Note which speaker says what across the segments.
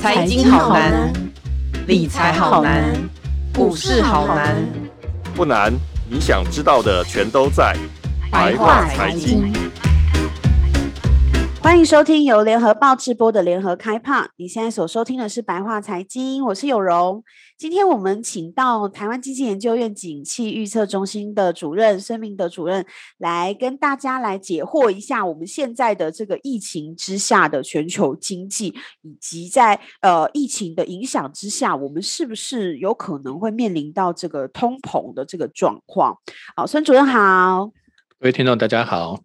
Speaker 1: 财经好难，理财好难，股市好难。
Speaker 2: 不难，你想知道的全都在白话财经。
Speaker 3: 欢迎收听由联合报直播的联合开趴。你现在所收听的是白话财经，我是有容。今天我们请到台湾经济研究院景气预测中心的主任孙明德主任来跟大家来解惑一下我们现在的这个疫情之下的全球经济，以及在呃疫情的影响之下，我们是不是有可能会面临到这个通膨的这个状况？好，孙主任好，
Speaker 4: 各位听众大家好。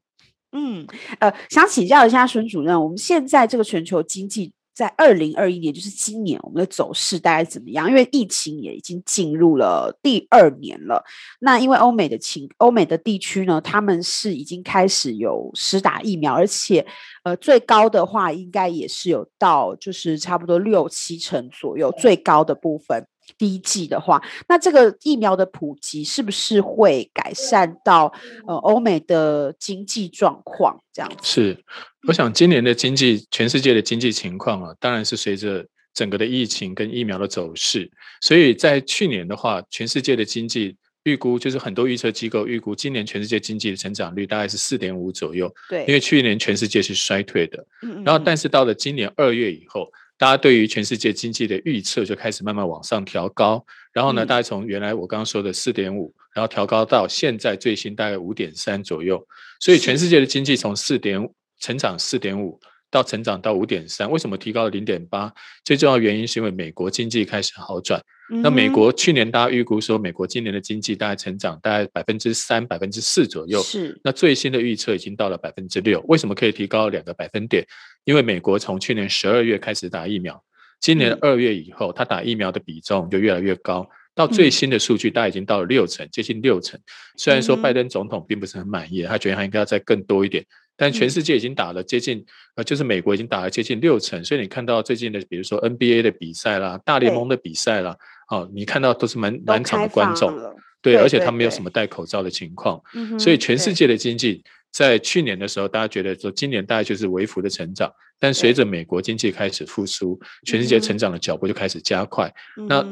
Speaker 3: 嗯，呃，想请教一下孙主任，我们现在这个全球经济在二零二一年，就是今年，我们的走势大概怎么样？因为疫情也已经进入了第二年了。那因为欧美的情，欧美的地区呢，他们是已经开始有实打疫苗，而且呃，最高的话应该也是有到，就是差不多六七成左右，最高的部分。第一季的话，那这个疫苗的普及是不是会改善到呃欧美的经济状况？这样子
Speaker 4: 是，我想今年的经济，全世界的经济情况啊，当然是随着整个的疫情跟疫苗的走势。所以在去年的话，全世界的经济预估就是很多预测机构预估，今年全世界经济的成长率大概是四点五左右。
Speaker 3: 对，
Speaker 4: 因为去年全世界是衰退的。
Speaker 3: 嗯嗯。
Speaker 4: 然后，但是到了今年二月以后。大家对于全世界经济的预测就开始慢慢往上调高，然后呢，大概从原来我刚刚说的四点五，然后调高到现在最新大概五点三左右，所以全世界的经济从四点五成长四点五。到成长到五点三，为什么提高了零点八？最重要原因是因为美国经济开始好转。嗯、那美国去年大家预估说，美国今年的经济大概成长大概百分之三、百分之四左右。
Speaker 3: 是。
Speaker 4: 那最新的预测已经到了百分之六。为什么可以提高两个百分点？因为美国从去年十二月开始打疫苗，今年二月以后，他打疫苗的比重就越来越高。到最新的数据，大概已经到了六成，接近六成。虽然说拜登总统并不是很满意，他觉得他应该要再更多一点。但全世界已经打了接近，呃，就是美国已经打了接近六成，所以你看到最近的，比如说 NBA 的比赛啦、大联盟的比赛啦，哦，你看到都是满满场的观众，对，而且他没有什么戴口罩的情况，所以全世界的经济在去年的时候，大家觉得说今年大概就是微幅的成长，但随着美国经济开始复苏，全世界成长的脚步就开始加快。那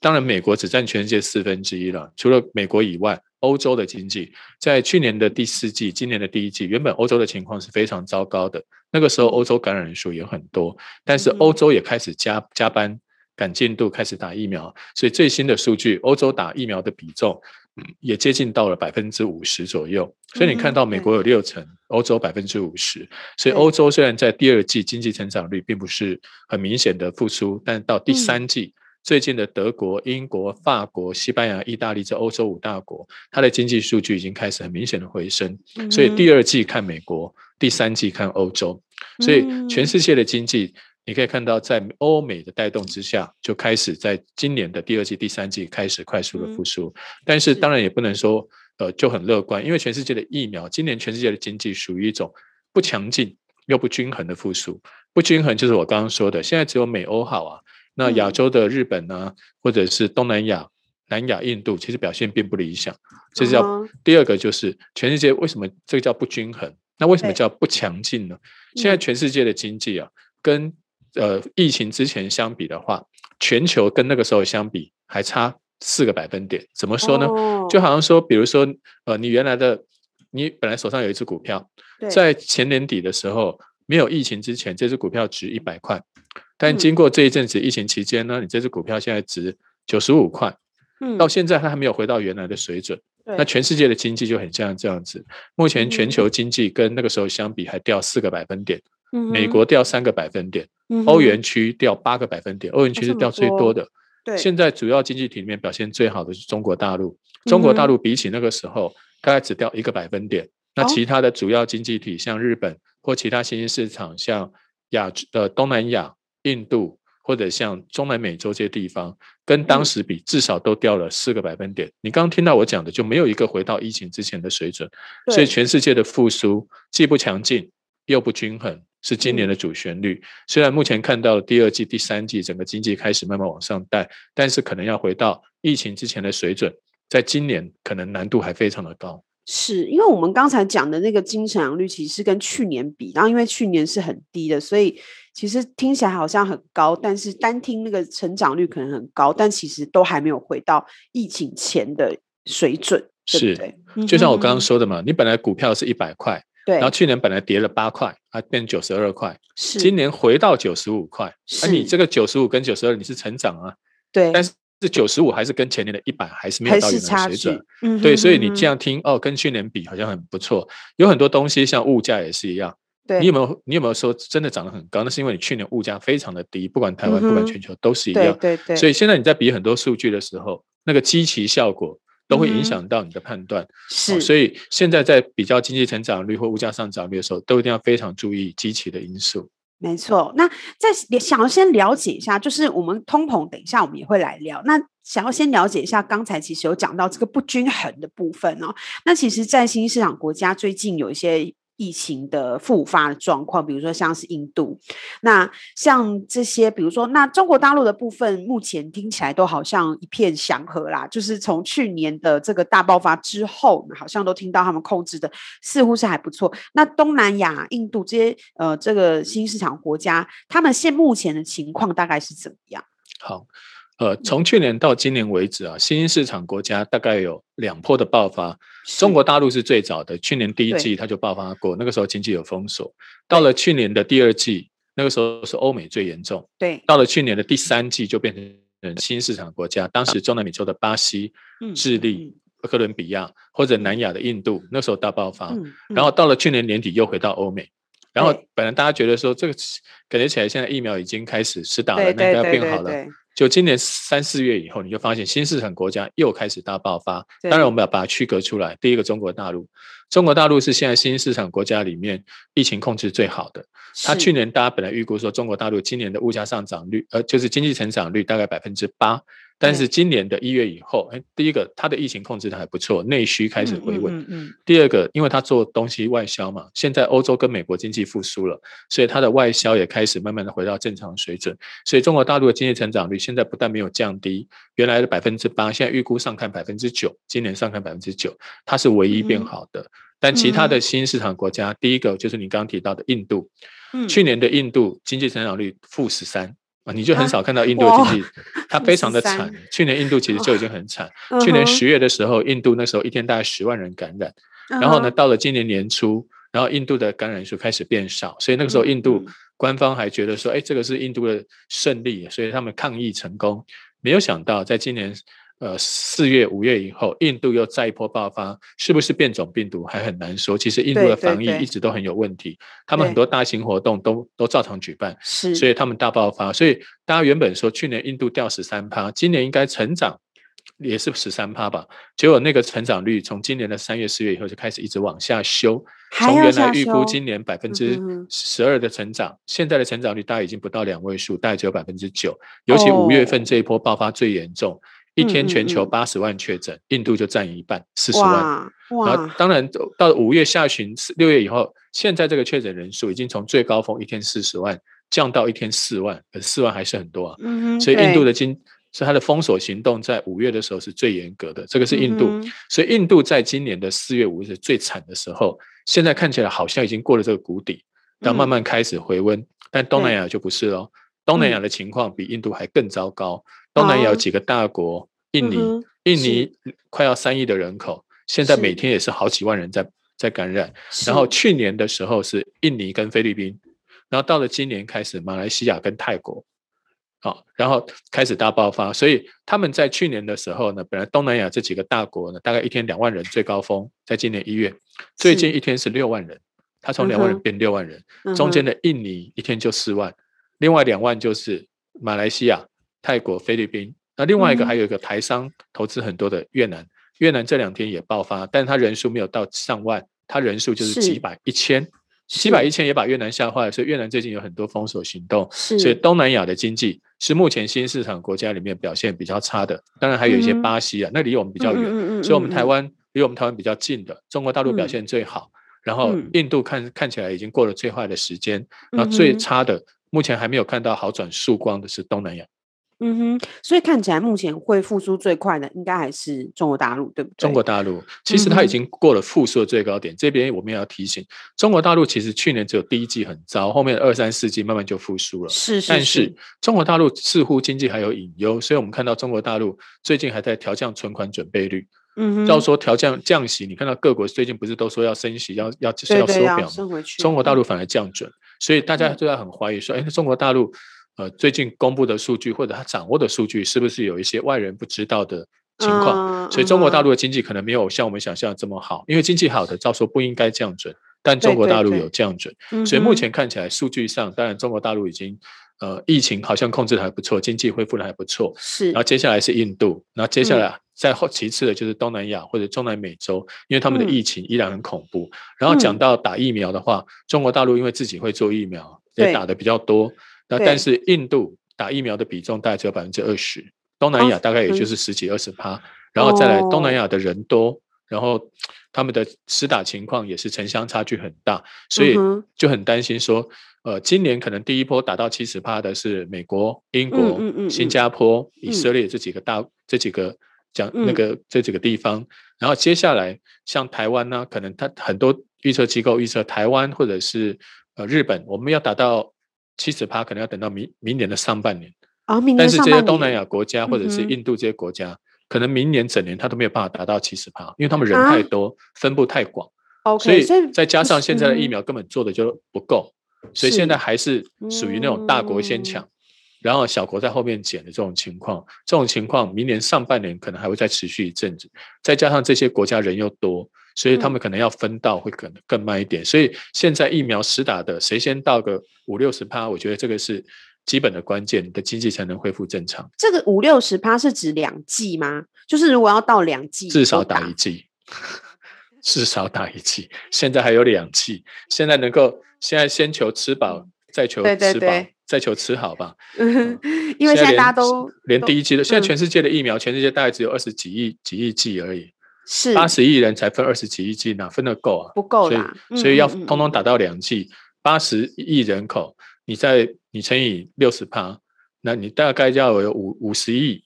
Speaker 4: 当然，美国只占全世界四分之一了，除了美国以外。欧洲的经济在去年的第四季、今年的第一季，原本欧洲的情况是非常糟糕的。那个时候，欧洲感染人数也很多，但是欧洲也开始加加班、赶进度，开始打疫苗。所以最新的数据，欧洲打疫苗的比重也接近到了百分之五十左右。所以你看到美国有六成，欧洲百分之五十。所以欧洲虽然在第二季经济成长率并不是很明显的复苏，但到第三季。最近的德国、英国、法国、西班牙、意大利这欧洲五大国，它的经济数据已经开始很明显的回升。所以第二季看美国，第三季看欧洲。所以全世界的经济，你可以看到，在欧美的带动之下，就开始在今年的第二季、第三季开始快速的复苏。但是当然也不能说呃就很乐观，因为全世界的疫苗，今年全世界的经济属于一种不强劲又不均衡的复苏。不均衡就是我刚刚说的，现在只有美欧好啊。那亚洲的日本呢，嗯、或者是东南亚、南亚、印度，其实表现并不理想。这是叫、嗯、第二个，就是全世界为什么这个叫不均衡？那为什么叫不强劲呢？现在全世界的经济啊，跟呃疫情之前相比的话，全球跟那个时候相比还差四个百分点。怎么说呢？哦、就好像说，比如说呃，你原来的你本来手上有一只股票，在前年底的时候没有疫情之前，这只股票值一百块。但经过这一阵子疫情期间呢，你这只股票现在值九十五块，到现在它还没有回到原来的水准。那全世界的经济就很像这样子。目前全球经济跟那个时候相比还掉四个百分点，美国掉三个百分点，欧元区掉八个百分点，欧元区是掉最多的。现在主要经济体里面表现最好的是中国大陆，中国大陆比起那个时候大概只掉一个百分点。那其他的主要经济体像日本或其他新兴市场，像亚呃东南亚。印度或者像中南美洲这些地方，跟当时比，至少都掉了四个百分点。你刚刚听到我讲的，就没有一个回到疫情之前的水准。所以全世界的复苏既不强劲又不均衡，是今年的主旋律。虽然目前看到第二季、第三季整个经济开始慢慢往上带，但是可能要回到疫情之前的水准，在今年可能难度还非常的高。
Speaker 3: 是因为我们刚才讲的那个经济成长率，其实是跟去年比，然后因为去年是很低的，所以其实听起来好像很高，但是单听那个成长率可能很高，但其实都还没有回到疫情前的水准，
Speaker 4: 是？就像我刚刚说的嘛，嗯、你本来股票是一百块，
Speaker 3: 对，
Speaker 4: 然后去年本来跌了八块，啊变九十二块，
Speaker 3: 是，
Speaker 4: 今年回到九十五块，
Speaker 3: 是，
Speaker 4: 那你这个九十五跟九十二你是成长啊，
Speaker 3: 对，
Speaker 4: 但是。这九十五还是跟前年的一百还是没有到原来水准？
Speaker 3: 嗯、
Speaker 4: 对，所以你这样听哦，跟去年比好像很不错。有很多东西像物价也是一样。
Speaker 3: 对，
Speaker 4: 你有没有你有没有说真的涨得很高？那是因为你去年物价非常的低，不管台湾、嗯、不管全球都是一样。
Speaker 3: 对对对。
Speaker 4: 所以现在你在比很多数据的时候，那个基期效果都会影响到你的判断。
Speaker 3: 是、
Speaker 4: 哦。所以现在在比较经济成长率或物价上涨率的时候，都一定要非常注意基期的因素。
Speaker 3: 没错，那在想要先了解一下，就是我们通膨，等一下我们也会来聊。那想要先了解一下，刚才其实有讲到这个不均衡的部分哦。那其实，在新兴市场国家最近有一些。疫情的复发的状况，比如说像是印度，那像这些，比如说那中国大陆的部分，目前听起来都好像一片祥和啦。就是从去年的这个大爆发之后，好像都听到他们控制的似乎是还不错。那东南亚、印度这些呃这个新市场国家，他们现目前的情况大概是怎么样？
Speaker 4: 好。呃，从去年到今年为止啊，新兴市场国家大概有两波的爆发。中国大陆是最早的，去年第一季它就爆发过，那个时候经济有封锁。到了去年的第二季，那个时候是欧美最严重。
Speaker 3: 对，
Speaker 4: 到了去年的第三季就变成新兴市场国家，当时中南美洲的巴西、智利、哥伦比亚或者南亚的印度，那时候大爆发。然后到了去年年底又回到欧美。然后本来大家觉得说这个感觉起来现在疫苗已经开始施打了，那应该要变好了。就今年三四月以后，你就发现新市场国家又开始大爆发。当然，我们要把它区隔出来。第一个，中国大陆，中国大陆是现在新市场国家里面疫情控制最好的。它去年大家本来预估说，中国大陆今年的物价上涨率，呃，就是经济成长率大概百分之八。但是今年的一月以后，哎，第一个，它的疫情控制的还不错，内需开始回稳。嗯嗯嗯。第二个，因为它做东西外销嘛，现在欧洲跟美国经济复苏了，所以它的外销也开始慢慢的回到正常水准。所以中国大陆的经济成长率现在不但没有降低，原来的百分之八，现在预估上看百分之九，今年上看百分之九，它是唯一变好的。但其他的新市场国家，第一个就是你刚刚提到的印度，去年的印度经济成长率负十三。啊，你就很少看到印度的经济，它非常的惨。去年印度其实就已经很惨。去年十月的时候，印度那时候一天大概十万人感染，然后呢，到了今年年初，然后印度的感染数开始变少，所以那个时候印度官方还觉得说，哎，这个是印度的胜利，所以他们抗疫成功。没有想到，在今年。呃，四月、五月以后，印度又再一波爆发，是不是变种病毒还很难说。其实印度的防疫一直都很有问题，他们很多大型活动都都照常举办，是，所以他们大爆发。所以大家原本说去年印度掉十三趴，今年应该成长也是十三趴吧？结果那个成长率从今年的三月、四月以后就开始一直往下修，从原来预估今年百分之十二的成长，现在的成长率大概已经不到两位数，大概只有百分之九。尤其五月份这一波爆发最严重。一天全球八十万确诊，印度就占一半，四十万。然后当然到五月下旬、六月以后，现在这个确诊人数已经从最高峰一天四十万降到一天四万，可是四万还是很多啊。所以印度的经，所以它的封锁行动在五月的时候是最严格的。这个是印度，所以印度在今年的四月、五月是最惨的时候。现在看起来好像已经过了这个谷底，但慢慢开始回温。但东南亚就不是喽，东南亚的情况比印度还更糟糕。东南亚有几个大国，哦、印尼，嗯、印尼快要三亿的人口，现在每天也是好几万人在在感染。然后去年的时候是印尼跟菲律宾，然后到了今年开始马来西亚跟泰国，好，然后开始大爆发。所以他们在去年的时候呢，本来东南亚这几个大国呢，大概一天两万人最高峰，在今年一月，最近一天是六万人，他从两万人变六万人，嗯，中间的印尼一天就四万，另外两万就是马来西亚。泰国、菲律宾，那另外一个还有一个台商投资很多的越南，嗯、越南这两天也爆发，但是它人数没有到上万，它人数就是。几百、一千，七百、一千也把越南吓坏了，所以越南最近有很多封锁行动，所以东南亚的经济是目前新市场国家里面表现比较差的，当然还有一些巴西啊，嗯、那离我们比较远，嗯嗯嗯、所以我们台湾离我们台湾比较近的，中国大陆表现最好，嗯、然后印度看看起来已经过了最坏的时间，然后、最差的目前还没有看到好转曙光的是东南亚。
Speaker 3: 嗯哼，所以看起来目前会复苏最快的，应该还是中国大陆，对不对？
Speaker 4: 中国大陆其实它已经过了复苏的最高点。嗯、这边我们也要提醒，中国大陆其实去年只有第一季很糟，后面二三四季慢慢就复苏了。
Speaker 3: 是，是，是。
Speaker 4: 但是中国大陆似乎经济还有隐忧，所以我们看到中国大陆最近还在调降存款准备率。嗯哼。要说调降降息，你看到各国最近不是都说要升息，要要就是要缩表吗？中国大陆反而降准，所以大家都在很怀疑说，哎、嗯，中国大陆。呃，最近公布的数据或者他掌握的数据，是不是有一些外人不知道的情况？嗯、所以中国大陆的经济可能没有像我们想象的这么好，因为经济好的照说不应该降准，但中国大陆有降准，对对对，所以目前看起来数据上，当然中国大陆已经呃疫情好像控制的还不错，经济恢复的还不错。是，然后接下来是印度，然后接下来再后其次的就是东南亚或者中南美洲，因为他们的疫情依然很恐怖。嗯、然后讲到打疫苗的话，中国大陆因为自己会做疫苗，也打的比较多。那但是印度打疫苗的比重大概只有百分之二十，东南亚大概也就是十几二十趴，然后再来东南亚的人多，然后他们的施打情况也是城乡差距很大，所以就很担心说，呃，今年可能第一波打到七十趴的是美国、英国、新加坡、以色列这几个大这几个讲那个这几个地方，然后接下来像台湾呢，可能它很多预测机构预测台湾或者是呃日本，我们要打到。七十趴可能要等到明明年的上半年
Speaker 3: 啊，明年
Speaker 4: 但是这些东南亚国家或者是印度这些国家，可能明年整年他都没有办法达到七十趴，因为他们人太多，分布太广。所以再加上现在的疫苗根本做的就不够，所以现在还是属于那种大国先抢，然后小国在后面捡的这种情况。这种情况明年上半年可能还会再持续一阵子，再加上这些国家人又多。所以他们可能要分到会可能更慢一点，所以现在疫苗实打的谁先到个五六十趴，我觉得这个是基本的关键，你的经济才能恢复正常。
Speaker 3: 这个五六十趴是指两剂吗？就是如果要到两剂，
Speaker 4: 至少打一剂，至少打一剂。现在还有两剂，现在能够现在先求吃饱，再求吃饱，对对对，再求吃好吧。
Speaker 3: 嗯，因为现在大家都
Speaker 4: 连第一季的，现在全世界的疫苗，全世界大概只有二十几亿几亿剂而已。是八十亿人才分二十几亿剂，哪分得够啊？
Speaker 3: 不够啦，
Speaker 4: 所以所以要通通打到两剂，八十亿人口，你再你乘以六十趴，那你大概要有五五十亿，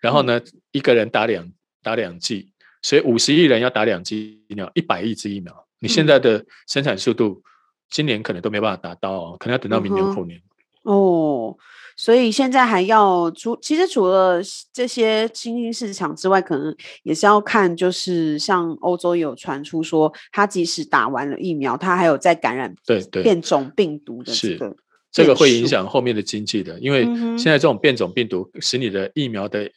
Speaker 4: 然后呢，嗯、一个人打两打两剂，所以五十亿人要打两剂疫苗，一百亿支疫苗，你现在的生产速度，今年可能都没办法达到哦，可能要等到明年后年。
Speaker 3: 嗯、哦。所以现在还要除，其实除了这些新兴市场之外，可能也是要看，就是像欧洲有传出说，他即使打完了疫苗，他还有在感染对对。变种病毒的这
Speaker 4: 个，这个会影响后面的经济的，因为现在这种变种病毒使你的疫苗的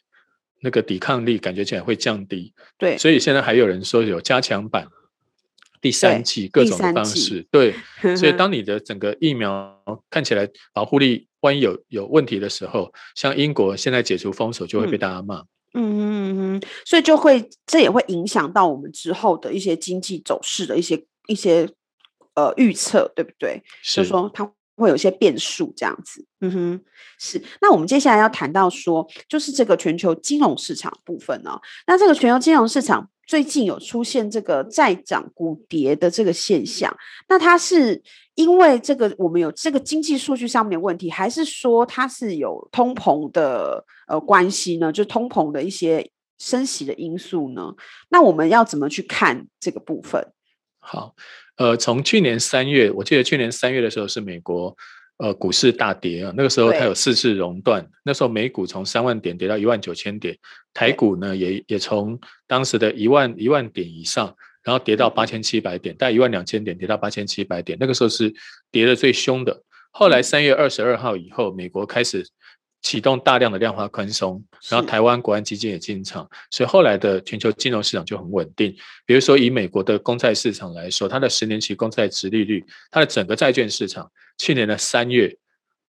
Speaker 4: 那个抵抗力感觉起来会降低，对，所以现在还有人说有加强版。第三季各种的方式，对，所以当你的整个疫苗看起来保护力万一有有问题的时候，像英国现在解除封锁就会被大家骂，
Speaker 3: 嗯嗯嗯嗯，所以就会这也会影响到我们之后的一些经济走势的一些一些呃预测，对不对？是，就是说它会有一些变数这样子，嗯哼，是。那我们接下来要谈到说，就是这个全球金融市场部分呢、哦，那这个全球金融市场。最近有出现这个债涨股跌的这个现象，那它是因为这个我们有这个经济数据上面的问题，还是说它是有通膨的呃关系呢？就通膨的一些升息的因素呢？那我们要怎么去看这个部分？
Speaker 4: 好，呃，从去年三月，我记得去年三月的时候是美国。呃，股市大跌啊，那个时候它有四次熔断，那时候美股从三万点跌到一万九千点，台股呢也也从当时的一万一万点以上，然后跌到八千七百点，大概一万两千点跌到八千七百点，那个时候是跌得最凶的。后来三月二十二号以后，美国开始启动大量的量化宽松，然后台湾国安基金也进场，所以后来的全球金融市场就很稳定。比如说以美国的公债市场来说，它的十年期公债殖利率，它的整个债券市场。去年的三月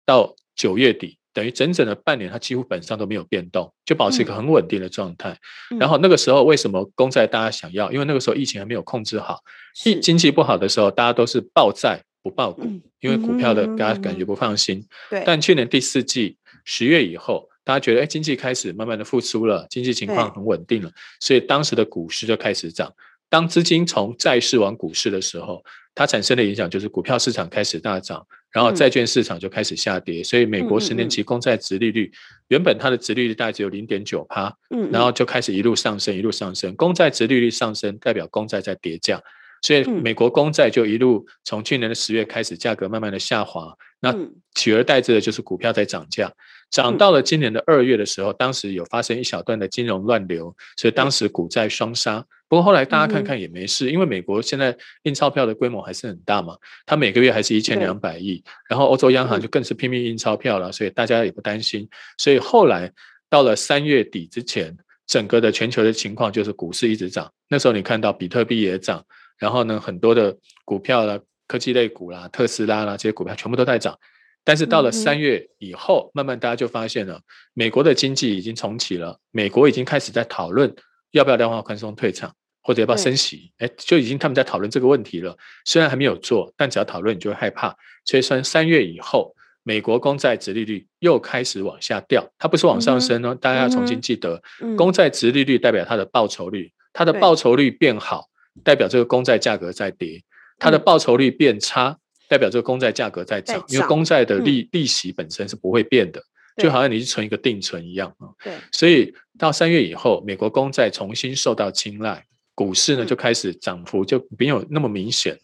Speaker 4: 到九月底，等于整整的半年，它几乎本上都没有变动，就保持一个很稳定的状态。嗯、然后那个时候为什么公债大家想要？因为那个时候疫情还没有控制好，疫经济不好的时候，大家都是抱债不抱股，嗯、因为股票的大家感觉不放心。对、嗯。但去年第四季十月以后，大家觉得哎，经济开始慢慢的复苏了，经济情况很稳定了，所以当时的股市就开始涨。当资金从债市往股市的时候，它产生的影响就是股票市场开始大涨，然后债券市场就开始下跌。所以美国十年期公债殖利率原本它的殖利率大概只有零点九趴，然后就开始一路上升，一路上升。公债殖利率上升，代表公债在跌价。所以美国公债就一路从去年的十月开始，价格慢慢的下滑。那取而代之的就是股票在涨价，涨到了今年的二月的时候，当时有发生一小段的金融乱流，所以当时股债双杀。不过后来大家看看也没事，因为美国现在印钞票的规模还是很大嘛，它每个月还是一千两百亿。然后欧洲央行就更是拼命印钞票了，所以大家也不担心。所以后来到了三月底之前，整个的全球的情况就是股市一直涨。那时候你看到比特币也涨。然后呢，很多的股票啦，科技类股啦，特斯拉啦，这些股票全部都在涨。但是到了三月以后，慢慢大家就发现了，美国的经济已经重启了，美国已经开始在讨论要不要量化宽松退场，或者要不要升息。哎，就已经他们在讨论这个问题了。虽然还没有做，但只要讨论，你就会害怕。所以从三月以后，美国公债殖利率又开始往下掉，它不是往上升哦。大家要重新记得，公债殖利率代表它的报酬率，它的报酬率变好。代表这个公债价格在跌，它的报酬率变差，嗯、代表这个公债价格在涨，因为公债的利、嗯、利息本身是不会变的，就好像你是存一个定存一样啊。对，所以到三月以后，美国公债重新受到青睐，股市呢就开始涨幅就没有那么明显。嗯、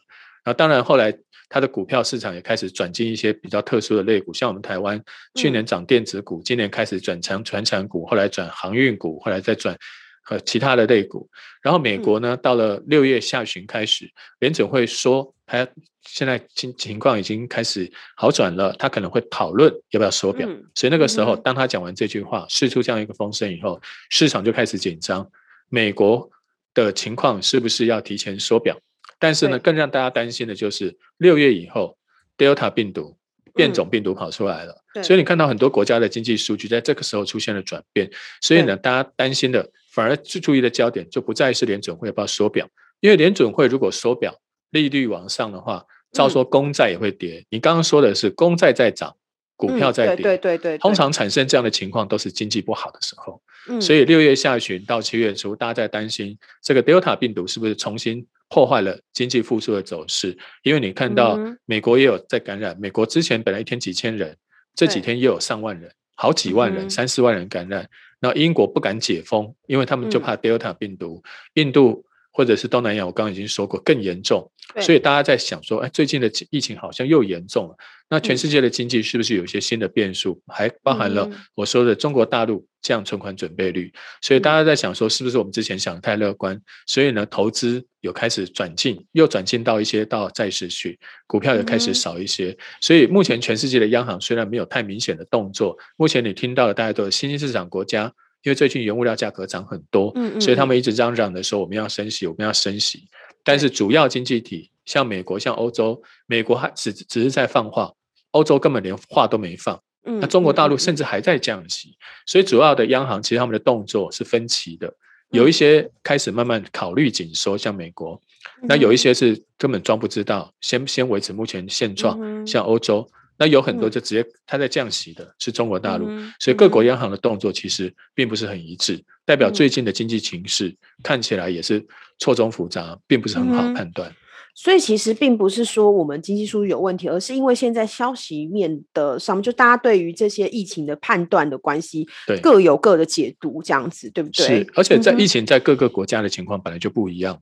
Speaker 4: 然后当然后来它的股票市场也开始转进一些比较特殊的类股，像我们台湾去年涨电子股，今年开始转成传产股，后来转航运股，后来再转。和其他的类股，然后美国呢，到了六月下旬开始，联准会说，他现在情情况已经开始好转了，他可能会讨论要不要缩表。所以那个时候，当他讲完这句话，释出这样一个风声以后，市场就开始紧张，美国的情况是不是要提前缩表？但是呢，更让大家担心的就是六月以后，Delta 病毒。变种病毒跑出来了，嗯、所以你看到很多国家的经济数据在这个时候出现了转变，所以呢，大家担心的反而最注意的焦点就不再是联准会要不要缩表，因为联准会如果缩表，利率往上的话，照说公债也会跌。嗯、你刚刚说的是公债在涨，股票在跌，嗯、对，对，对。对对，通常产生这样的情况都是经济不好的时候，嗯、所以六月下旬到七月初，大家在担心这个 Delta 病毒是不是重新。破坏了经济复苏的走势，因为你看到美国也有在感染，美国之前本来一天几千人，这几天又有上万人，好几万人，三四万人感染。那英国不敢解封，因为他们就怕 Delta 病毒。印度或者是东南亚，我刚刚已经说过更严重，所以大家在想说，哎，最近的疫情好像又严重了。那全世界的经济是不是有一些新的变数？还包含了我说的中国大陆降存款准备率，所以大家在想说，是不是我们之前想的太乐观？所以呢，投资有开始转进，又转进到一些到债市去，股票也开始少一些。所以目前全世界的央行虽然没有太明显的动作，目前你听到的大家都是新兴市场国家，因为最近原物料价格涨很多，所以他们一直嚷嚷的说我们要升息，我们要升息。但是主要经济体像美国、像欧洲，美国还只只是在放话。欧洲根本连话都没放，那中国大陆甚至还在降息，所以主要的央行其实他们的动作是分歧的，有一些开始慢慢考虑紧缩，像美国，那有一些是根本装不知道，先先维持目前现状，像欧洲，那有很多就直接它在降息的是中国大陆，所以各国央行的动作其实并不是很一致，代表最近的经济情势看起来也是错综复杂，并不是很好判断。
Speaker 3: 所以其实并不是说我们经济数据有问题，而是因为现在消息面的上面，就大家对于这些疫情的判断的关系，对，各有各的解读，这样子对不对？
Speaker 4: 是，而且在疫情在各个国家的情况本来就不一样。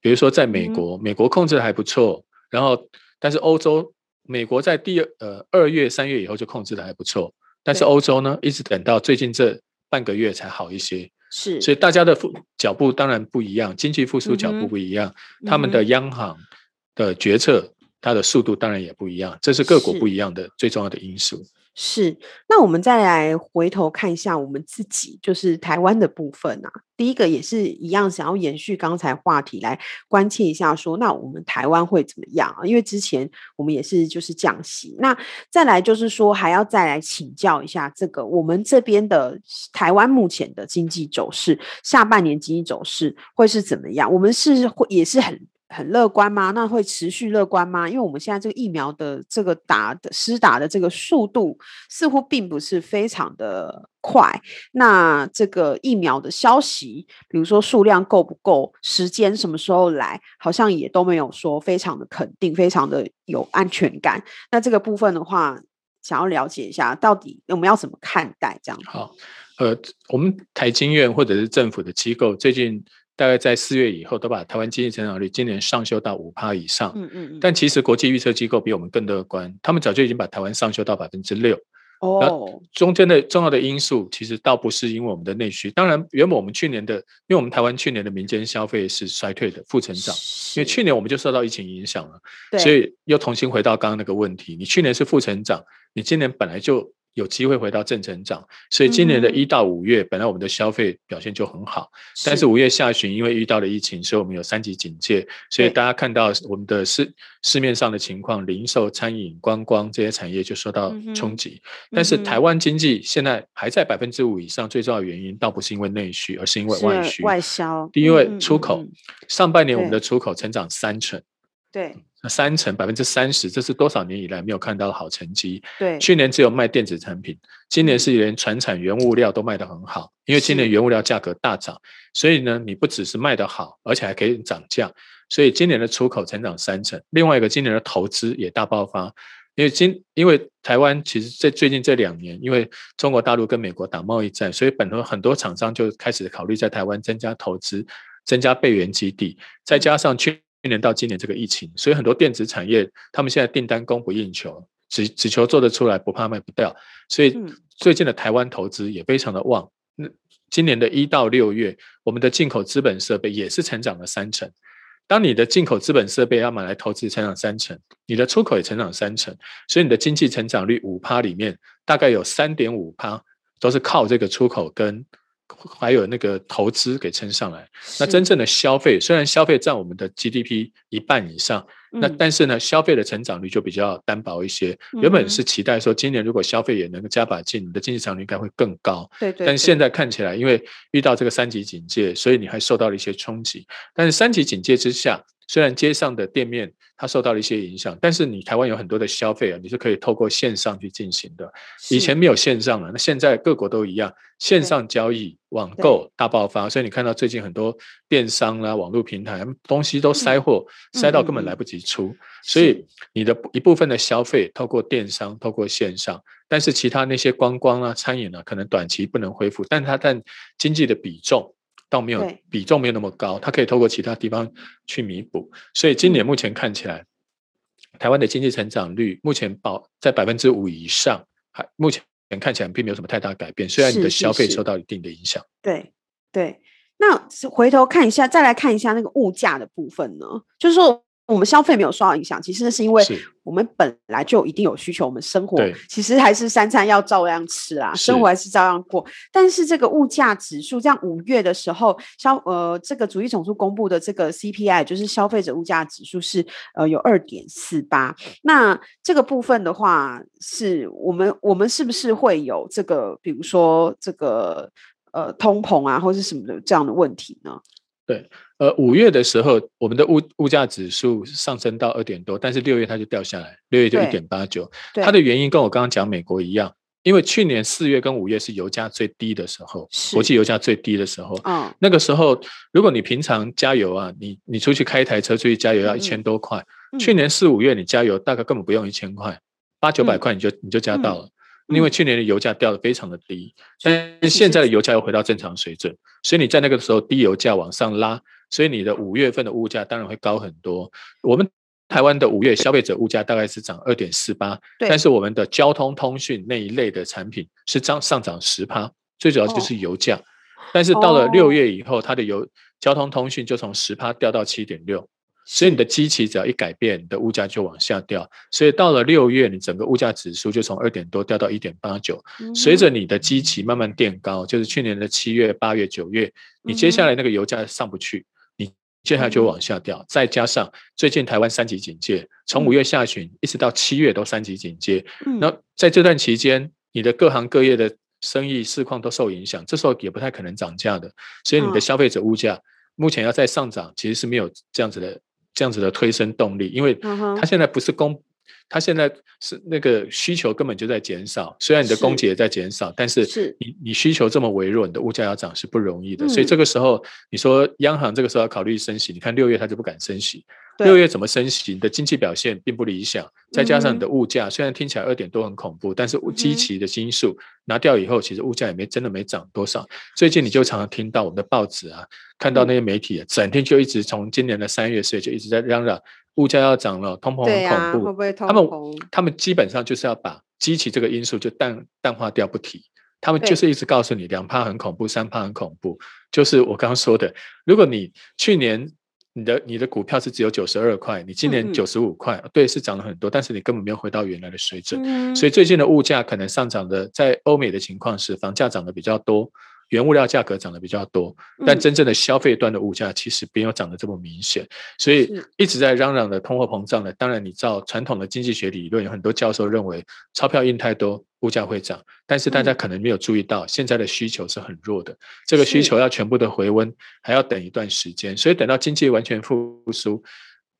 Speaker 4: 比如说在美国，美国控制的还不错，然后但是欧洲，美国在第二呃二月三月以后就控制的还不错，但是欧洲呢，一直等到最近这半个月才好一些。是，所以大家的复脚步当然不一样，经济复苏脚步不一样，嗯、他们的央行的决策，它的速度当然也不一样，这是各国不一样的最重要的因素。
Speaker 3: 是，那我们再来回头看一下我们自己，就是台湾的部分啊。第一个也是一样，想要延续刚才话题来关切一下说，说那我们台湾会怎么样啊？因为之前我们也是就是降息，那再来就是说还要再来请教一下这个我们这边的台湾目前的经济走势，下半年经济走势会是怎么样？我们是会也是很很乐观吗？那会持续乐观吗？因为我们现在这个疫苗的这个打的施打的这个速度似乎并不是非常的快。那这个疫苗的消息，比如说数量够不够，时间什么时候来，好像也都没有说非常的肯定，非常的有安全感。那这个部分的话，想要了解一下，到底我们要怎么看待这样？
Speaker 4: 好，呃，我们台经院或者是政府的机构最近。大概在四月以后，都把台湾经济成长率今年上修到五趴以上。嗯嗯。但其实国际预测机构比我们更乐观，他们早就已经把台湾上修到百分之六。哦。然后中间的重要的因素，其实倒不是因为我们的内需。当然，原本我们去年的，因为我们台湾去年的民间消费是衰退的负成长，因为去年我们就受到疫情影响了。对。所以又重新回到刚刚那个问题，你去年是负成长，你今年本来就。有机会回到正成长，所以今年的一到五月，本来我们的消费表现就很好，但是五月下旬因为遇到了疫情，所以我们有三级警戒，所以大家看到我们的市市面上的情况，零售、餐饮、观光这些产业就受到冲击。但是台湾经济现在还在百分之五以上，最重要的原因倒不是因为内需，而是因为外需、
Speaker 3: 外销。
Speaker 4: 因为出口，上半年我们的出口成长三成。
Speaker 3: 对，
Speaker 4: 那三成百分之三十，这是多少年以来没有看到的好成绩。
Speaker 3: 对，
Speaker 4: 去年只有卖电子产品，今年是连船产原物料都卖得很好，因为今年原物料价格大涨，所以呢，你不只是卖得好，而且还可以涨价，所以今年的出口成长三成。另外一个，今年的投资也大爆发，因为今因为台湾其实在最近这两年，因为中国大陆跟美国打贸易战，所以本土很多厂商就开始考虑在台湾增加投资，增加备援基地，再加上去。去年到今年这个疫情，所以很多电子产业他们现在订单供不应求，只只求做得出来，不怕卖不掉。所以最近的台湾投资也非常的旺。那今年的一到六月，我们的进口资本设备也是成长了三成。当你的进口资本设备要买来投资，成长三成，你的出口也成长三成，所以你的经济成长率五趴里面，大概有三点五趴都是靠这个出口跟。还有那个投资给撑上来，那真正的消费虽然消费占我们的 GDP 一半以上，嗯、那但是呢，消费的成长率就比较单薄一些。嗯、原本是期待说，今年如果消费也能够加把劲，你的经济成长率应该会更高。对对。但现在看起来，因为遇到这个三级警戒，所以你还受到了一些冲击。但是三级警戒之下，虽然街上的店面它受到了一些影响，但是你台湾有很多的消费啊，你是可以透过线上去进行的。以前没有线上了，那现在各国都一样，线上交易、网购大爆发，所以你看到最近很多电商啦、网络平台东西都塞货，塞到根本来不及出。所以你的一部分的消费透过电商、透过线上，但是其他那些观光啊、餐饮啊，可能短期不能恢复，但它占经济的比重。倒没有比重没有那么高，它可以透过其他地方去弥补，所以今年目前看起来，台湾的经济成长率目前保在百分之五以上，还目前看起来并没有什么太大改变。虽然你的消费受到一定的影响，
Speaker 3: 对对。那回头看一下，再来看一下那个物价的部分呢，就是说。我们消费没有受到影响，其实是因为我们本来就一定有需求，我们生活其实还是三餐要照样吃啊，生活还是照样过。但是这个物价指数，这样五月的时候消呃这个主计总数公布的这个 CPI，就是消费者物价指数是呃有二点四八。那这个部分的话，是我们我们是不是会有这个，比如说这个呃通膨啊，或是什么的这样的问题呢？
Speaker 4: 对。呃，五月的时候，我们的物物价指数上升到二点多，但是六月它就掉下来，六月就一点八九。它的原因跟我刚刚讲美国一样，因为去年四月跟五月是油价最低的时候，国际油价最低的时候。嗯，那个时候，如果你平常加油啊，你你出去开一台车出去加油要一千多块，嗯，去年四五月你加油大概根本不用一千块，八九百块你就你就加到了。嗯因为去年的油价掉的非常的低，但现在的油价又回到正常水准，所以你在那个时候低油价往上拉，所以你的五月份的物价当然会高很多。我们台湾的五月消费者物价大概是涨二点四八，但是我们的交通通讯那一类的产品是涨上涨十趴，最主要就是油价。但是到了六月以后，它的油交通通讯就从十趴掉到七点六。所以你的基期只要一改变，你的物价就往下掉。所以到了六月，你整个物价指数就从二点多掉到一点八九。随着你的基期慢慢垫高，就是去年的七月、八月、九月，你接下来那个油价上不去，你接下来就往下掉。再加上最近台湾三级警戒，从五月下旬一直到七月都三级警戒。那在这段期间，你的各行各业的生意市况都受影响，这时候也不太可能涨价的。所以你的消费者物价目前要再上涨，其实是没有这样子的。这样子的推升动力，因为它现在不是供。它现在是那个需求根本就在减少，虽然你的供给也在减少，是但是你你需求这么微弱，你的物价要涨是不容易的。嗯、所以这个时候，你说央行这个时候要考虑升息，你看六月它就不敢升息，六月怎么升息？你的经济表现并不理想，再加上你的物价，嗯、虽然听起来二点多很恐怖，但是基期的因素拿掉以后，其实物价也没真的没涨多少。最近你就常常听到我们的报纸啊，看到那些媒体、啊，整天就一直从今年的三月四月就一直在嚷嚷。物价要涨了，通膨很恐怖。会不会通膨？他们他们基本上就是要把基期这个因素就淡淡化掉不提。他们就是一直告诉你两趴很恐怖，三趴很恐怖。就是我刚刚说的，如果你去年你的你的股票是只有九十二块，你今年九十五块，嗯、对，是涨了很多，但是你根本没有回到原来的水准。嗯、所以最近的物价可能上涨的，在欧美的情况是房价涨得比较多。原物料价格涨得比较多，但真正的消费端的物价其实没有涨得这么明显，嗯、所以一直在嚷嚷的通货膨胀呢。当然，你照传统的经济学理论，有很多教授认为钞票印太多，物价会涨。但是大家可能没有注意到，现在的需求是很弱的，嗯、这个需求要全部的回温，还要等一段时间。所以等到经济完全复苏。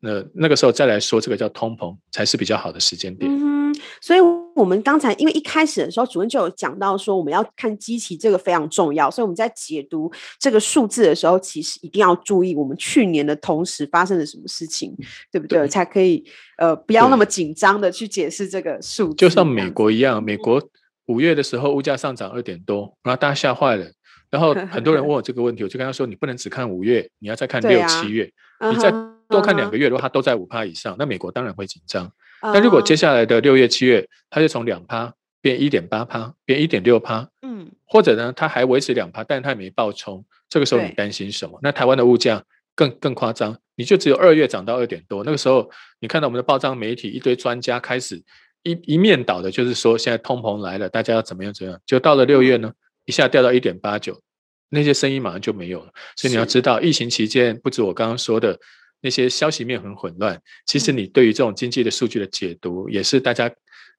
Speaker 4: 那那个时候再来说这个叫通膨，才是比较好的时间点。
Speaker 3: 嗯，所以我们刚才因为一开始的时候，主任就有讲到说，我们要看基期，这个非常重要。所以我们在解读这个数字的时候，其实一定要注意我们去年的同时发生了什么事情，对不对？对，才可以呃不要那么紧张的去解释这个数字。
Speaker 4: 就像美国一样，美国五月的时候物价上涨二点多，然后大家吓坏了。然后很多人问我这个问题，我就跟他说：你不能只看五月，你要再看六七月，啊、你再多看两个月的话，它都在五趴以上，那美国当然会紧张。但如果接下来的六月七月，它就从两趴变一点八趴，变一点六趴，嗯，或者呢，它还维持两趴，但它也没爆冲，这个时候你担心什么？那台湾的物价更更夸张，你就只有二月涨到二点多，那个时候你看到我们的报章媒体一堆专家开始一一面倒的，就是说现在通膨来了，大家要怎么样怎么样，就到了六月呢，一下掉到一点八九。那些声音马上就没有了，所以你要知道，疫情期间不止我刚刚说的那些消息面很混乱，其实你对于这种经济的数据的解读，也是大家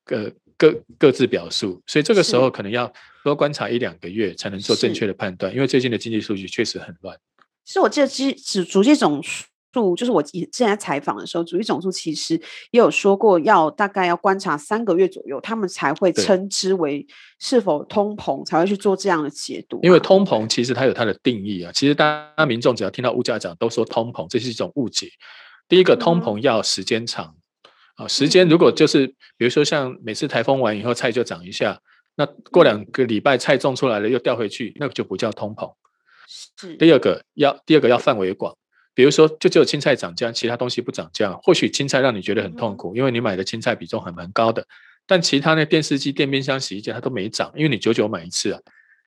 Speaker 4: 各各各自表述，所以这个时候可能要多观察一两个月，才能做正确的判断，因为最近的经济数据确实很乱。
Speaker 3: 是我记得，其实主计总数就是我之前在采访的时候，主计总数其实也有说过，要大概要观察三个月左右，他们才会称之为是否通膨，才会去做这样的解读。
Speaker 4: 因为通膨其实它有它的定义啊，其实大家民众只要听到物价涨，都说通膨，这是一种误解。第一个，通膨要时间长啊，时间如果就是比如说像每次台风完以后菜就涨一下，那过两个礼拜菜种出来了又掉回去，那个就不叫通膨。是。第二个要第二个要范围广。比如说，就只有青菜涨价，其他东西不涨价。或许青菜让你觉得很痛苦，因为你买的青菜比重还蛮高的。但其他那电视机、电冰箱、洗衣机它都没涨，因为你久久买一次啊。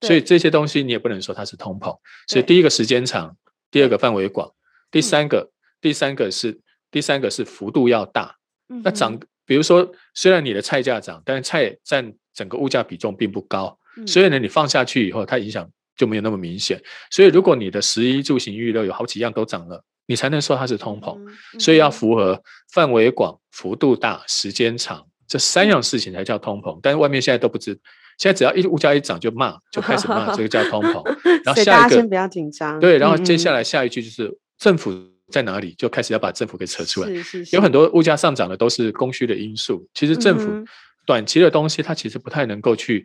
Speaker 4: 所以这些东西你也不能说它是通膨。所以第一个时间长，第二个范围广，第三个第三个是第三个是幅度要大。那涨，比如说虽然你的菜价涨，但是菜占整个物价比重并不高，所以呢，你放下去以后，它影响。就没有那么明显，所以如果你的十一住行娱乐有好几样都涨了，你才能说它是通膨。所以要符合范围广、幅度大、时间长这三样事情才叫通膨。但是外面现在都不知，现在只要一物价一涨就骂，就开始骂这个叫通膨。然后下一个
Speaker 3: 先不要紧张，
Speaker 4: 对，然后接下来下一句就是政府在哪里，就开始要把政府给扯出来。有很多物价上涨的都是供需的因素，其实政府短期的东西它其实不太能够去。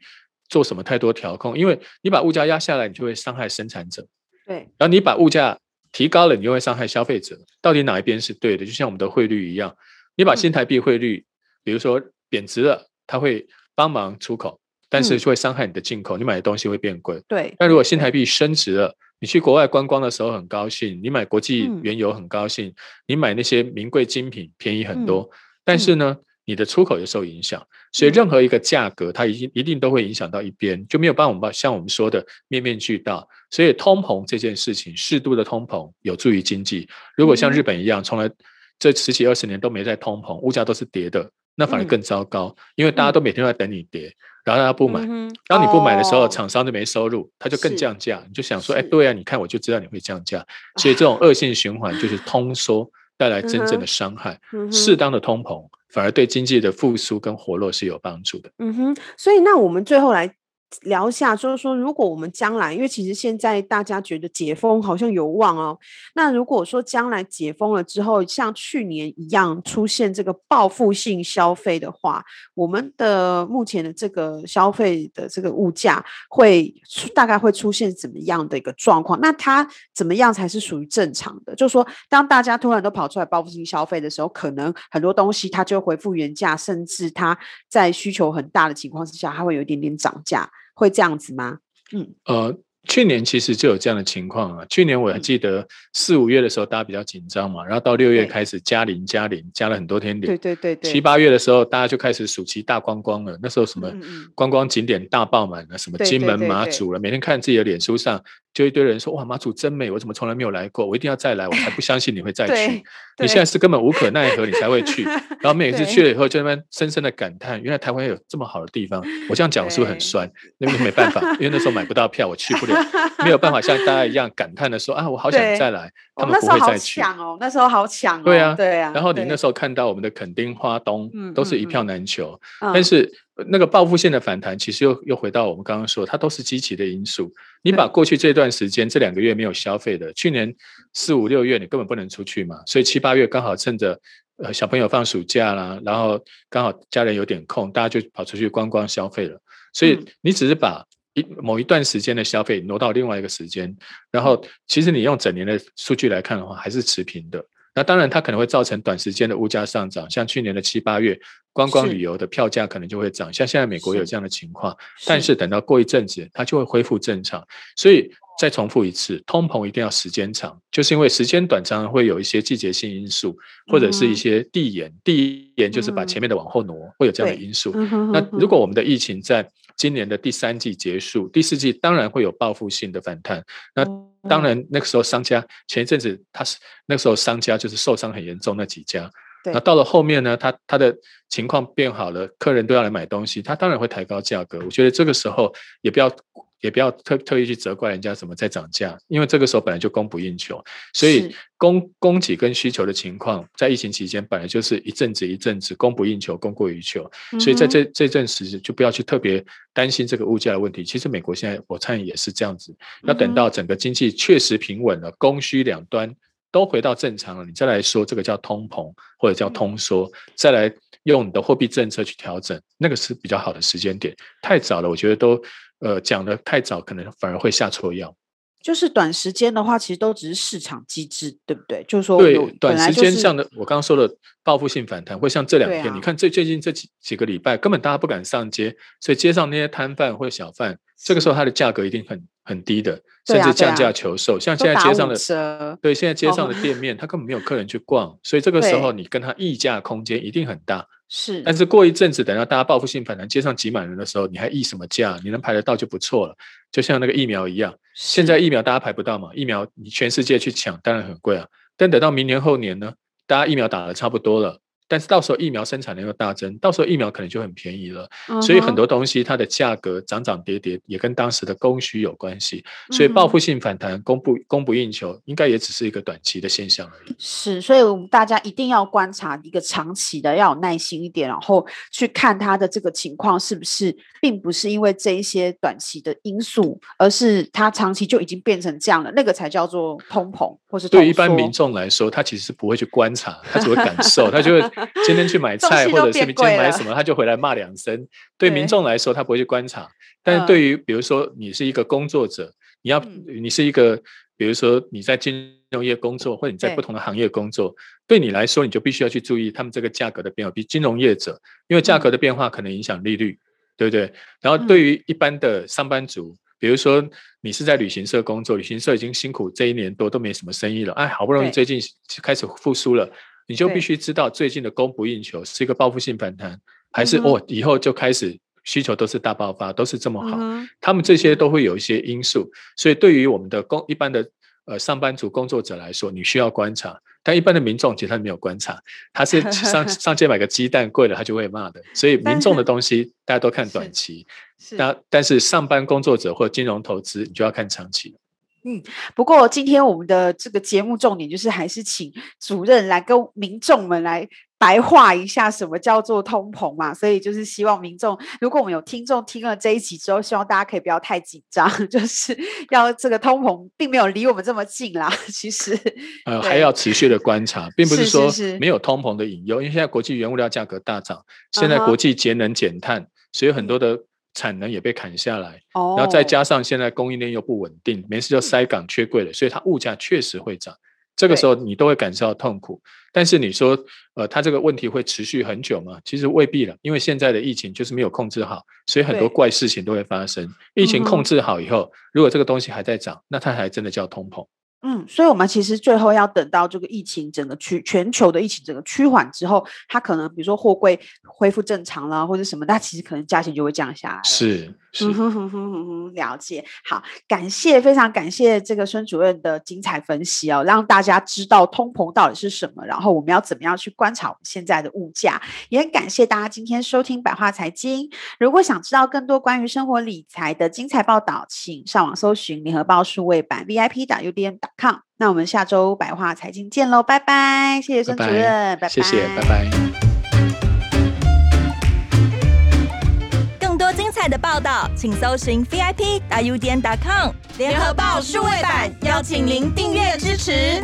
Speaker 4: 做什么太多调控，因为你把物价压下来，你就会伤害生产者。对，然后你把物价提高了，你就会伤害消费者。到底哪一边是对的？就像我们的汇率一样，你把新台币汇率，比如说贬值了，它会帮忙出口，但是就会伤害你的进口，你买的东西会变贵。对。但如果新台币升值了，你去国外观光的时候很高兴，你买国际原油很高兴，你买那些名贵精品便宜很多，但是呢，你的出口也受影响，所以任何一个价格，它一定一定都会影响到一边，就没有办法像我们说的面面俱到。所以通膨这件事情，适度的通膨有助于经济。如果像日本一样，从来这十几二十年都没在通膨，物价都是跌的，那反而更糟糕，因为大家都每天都在等你跌，然后大家不买，当你不买的时候，厂商就没收入，他就更降价。你就想说，哎，对啊，你看我就知道你会降价，所以这种恶性循环就是通缩带来真正的伤害，适当的通膨。反而对经济的复苏跟活络是有帮助的。
Speaker 3: 嗯哼，所以那我们最后来聊一下，就是说，如果我们将来，因为其实现在大家觉得解封好像有望哦，那如果说将来解封了之后，像去年一样出现这个报复性消费的话，我们的目前的这个消费的这个物价会大概会出现怎么样的一个状况？那它怎么样才是属于正常的？就是说，当大家突然都跑出来报复性消费的时候，可能很多东西它就恢复原价，甚至它在需求很大的情况之下，它会有一点点涨价。会这样子吗？嗯，
Speaker 4: 呃，去年其实就有这样的情况啊。去年我还记得四五月的时候，大家比较紧张嘛，然后到六月开始加零加零，加了很多天零。
Speaker 3: 对对对对。
Speaker 4: 七八月的时候，大家就开始暑期大观光了。那时候什么观光景点大爆满了，什么金门马祖了，每天看自己的脸书上。就一堆人说哇，马祖真美，我怎么从来没有来过？我一定要再来，我才不相信你会再去。你现在是根本无可奈何，你才会去。然后每次去了以后，就那边深深的感叹，原来台湾有这么好的地方。我这样讲，我是不是很酸？因为没办法，因为那时候买不到票，我去不了，没有办法像大家一样感叹的说啊，我好想再来。他们不会再去。
Speaker 3: 哦，那时候好抢哦，
Speaker 4: 对啊，
Speaker 3: 对啊。
Speaker 4: 然后你那时候看到我们的垦丁、花东都是一票难求，但是。那个报复性的反弹，其实又又回到我们刚刚说，它都是积极的因素。你把过去这段时间这两个月没有消费的，去年四五六月你根本不能出去嘛，所以七八月刚好趁着呃小朋友放暑假啦，然后刚好家人有点空，大家就跑出去观光消费了。所以你只是把一某一段时间的消费挪到另外一个时间，然后其实你用整年的数据来看的话，还是持平的。那当然，它可能会造成短时间的物价上涨，像去年的七八月，观光旅游的票价可能就会涨，像现在美国有这样的情况。但是等到过一阵子，它就会恢复正常。所以再重复一次，通膨一定要时间长，就是因为时间短，常常会有一些季节性因素，或者是一些递延。递延就是把前面的往后挪，会有这样的因素。那如果我们的疫情在今年的第三季结束，第四季当然会有报复性的反弹。那当然，那个时候商家前一阵子他是那个时候商家就是受伤很严重那几家，那到了后面呢，他他的情况变好了，客人都要来买东西，他当然会抬高价格。我觉得这个时候也不要。也不要特特意去责怪人家怎么在涨价，因为这个时候本来就供不应求，所以供供给跟需求的情况在疫情期间本来就是一阵子一阵子供不应求，供过于求，所以在这这阵时就不要去特别担心这个物价的问题。其实美国现在我猜也是这样子，要等到整个经济确实平稳了，供需两端都回到正常了，你再来说这个叫通膨或者叫通缩，再来用你的货币政策去调整，那个是比较好的时间点。太早了，我觉得都。呃，讲的太早，可能反而会下错药。
Speaker 3: 就是短时间的话，其实都只是市场机制，对不对？就是说，
Speaker 4: 对，短时间像的，我刚刚说的报复性反弹，会像这两天，啊、你看最最近这几几个礼拜，根本大家不敢上街，所以街上那些摊贩或小贩，这个时候它的价格一定很很低的，甚至降价求售。啊啊、像现在街上的，对，现在街上的店面，它根本没有客人去逛，所以这个时候你跟他议价空间一定很大。
Speaker 3: 是，
Speaker 4: 但是过一阵子，等到大家报复性反弹，街上挤满人的时候，你还议什么价？你能排得到就不错了。就像那个疫苗一样，现在疫苗大家排不到嘛，疫苗你全世界去抢，当然很贵啊。但等到明年后年呢，大家疫苗打得差不多了。但是到时候疫苗生产量又大增，到时候疫苗可能就很便宜了。Uh -huh. 所以很多东西它的价格涨涨跌跌，也跟当时的供需有关系。所以报复性反弹，供不供不应求，应该也只是一个短期的现象而已。
Speaker 3: 是，所以我们大家一定要观察一个长期的，要有耐心一点，然后去看它的这个情况是不是，并不是因为这一些短期的因素，而是它长期就已经变成这样了，那个才叫做通膨，或是
Speaker 4: 对一般民众来说，他其实是不会去观察，他只会感受，他就会。今天去买菜，或者是今天买什么，他就回来骂两声。对民众来说，他不会去观察；但是对于比如说你是一个工作者，你要你是一个，比如说你在金融业工作，或者你在不同的行业工作，对你来说，你就必须要去注意他们这个价格的变化。比金融业者，因为价格的变化可能影响利率，对不对？然后对于一般的上班族，比如说你是在旅行社工作，旅行社已经辛苦这一年多都没什么生意了，哎，好不容易最近开始复苏了。你就必须知道最近的供不应求是一个报复性反弹，还是哦以后就开始需求都是大爆发，都是这么好？他们这些都会有一些因素，所以对于我们的工一般的呃上班族工作者来说，你需要观察；但一般的民众其实他没有观察，他是上 上街买个鸡蛋贵了，他就会骂的。所以民众的东西大家都看短期，那但是上班工作者或金融投资，你就要看长期。
Speaker 3: 嗯，不过今天我们的这个节目重点就是还是请主任来跟民众们来白话一下什么叫做通膨嘛，所以就是希望民众，如果我们有听众听了这一集之后，希望大家可以不要太紧张，就是要这个通膨并没有离我们这么近啦，其实
Speaker 4: 呃还要持续的观察，并不是
Speaker 3: 说
Speaker 4: 没有通膨的隐忧，因为现在国际原物料价格大涨，现在国际节能减碳，uh. 所以很多的。产能也被砍下来，oh. 然后再加上现在供应链又不稳定，没事就塞港缺柜了，所以它物价确实会涨。这个时候你都会感受到痛苦。但是你说，呃，它这个问题会持续很久吗？其实未必了，因为现在的疫情就是没有控制好，所以很多怪事情都会发生。疫情控制好以后，如果这个东西还在涨，那它还真的叫通膨。
Speaker 3: 嗯，所以，我们其实最后要等到这个疫情整个趋全球的疫情整个趋缓之后，它可能比如说货柜恢复正常了，或者什么，它其实可能价钱就会降下来。
Speaker 4: 是，
Speaker 3: 嗯哼哼哼哼哼，了解。好，感谢，非常感谢这个孙主任的精彩分析哦，让大家知道通膨到底是什么，然后我们要怎么样去观察我们现在的物价。也很感谢大家今天收听百话财经。如果想知道更多关于生活理财的精彩报道，请上网搜寻联合报数位版 VIP 打 UDN 打。好，那我们下周百话财经见喽，拜拜！谢谢孙主任，拜拜，
Speaker 4: 谢谢，拜拜。
Speaker 1: 的报道，请搜寻 VIP 大 U 点 com 联合报数位版，邀请您订阅支持。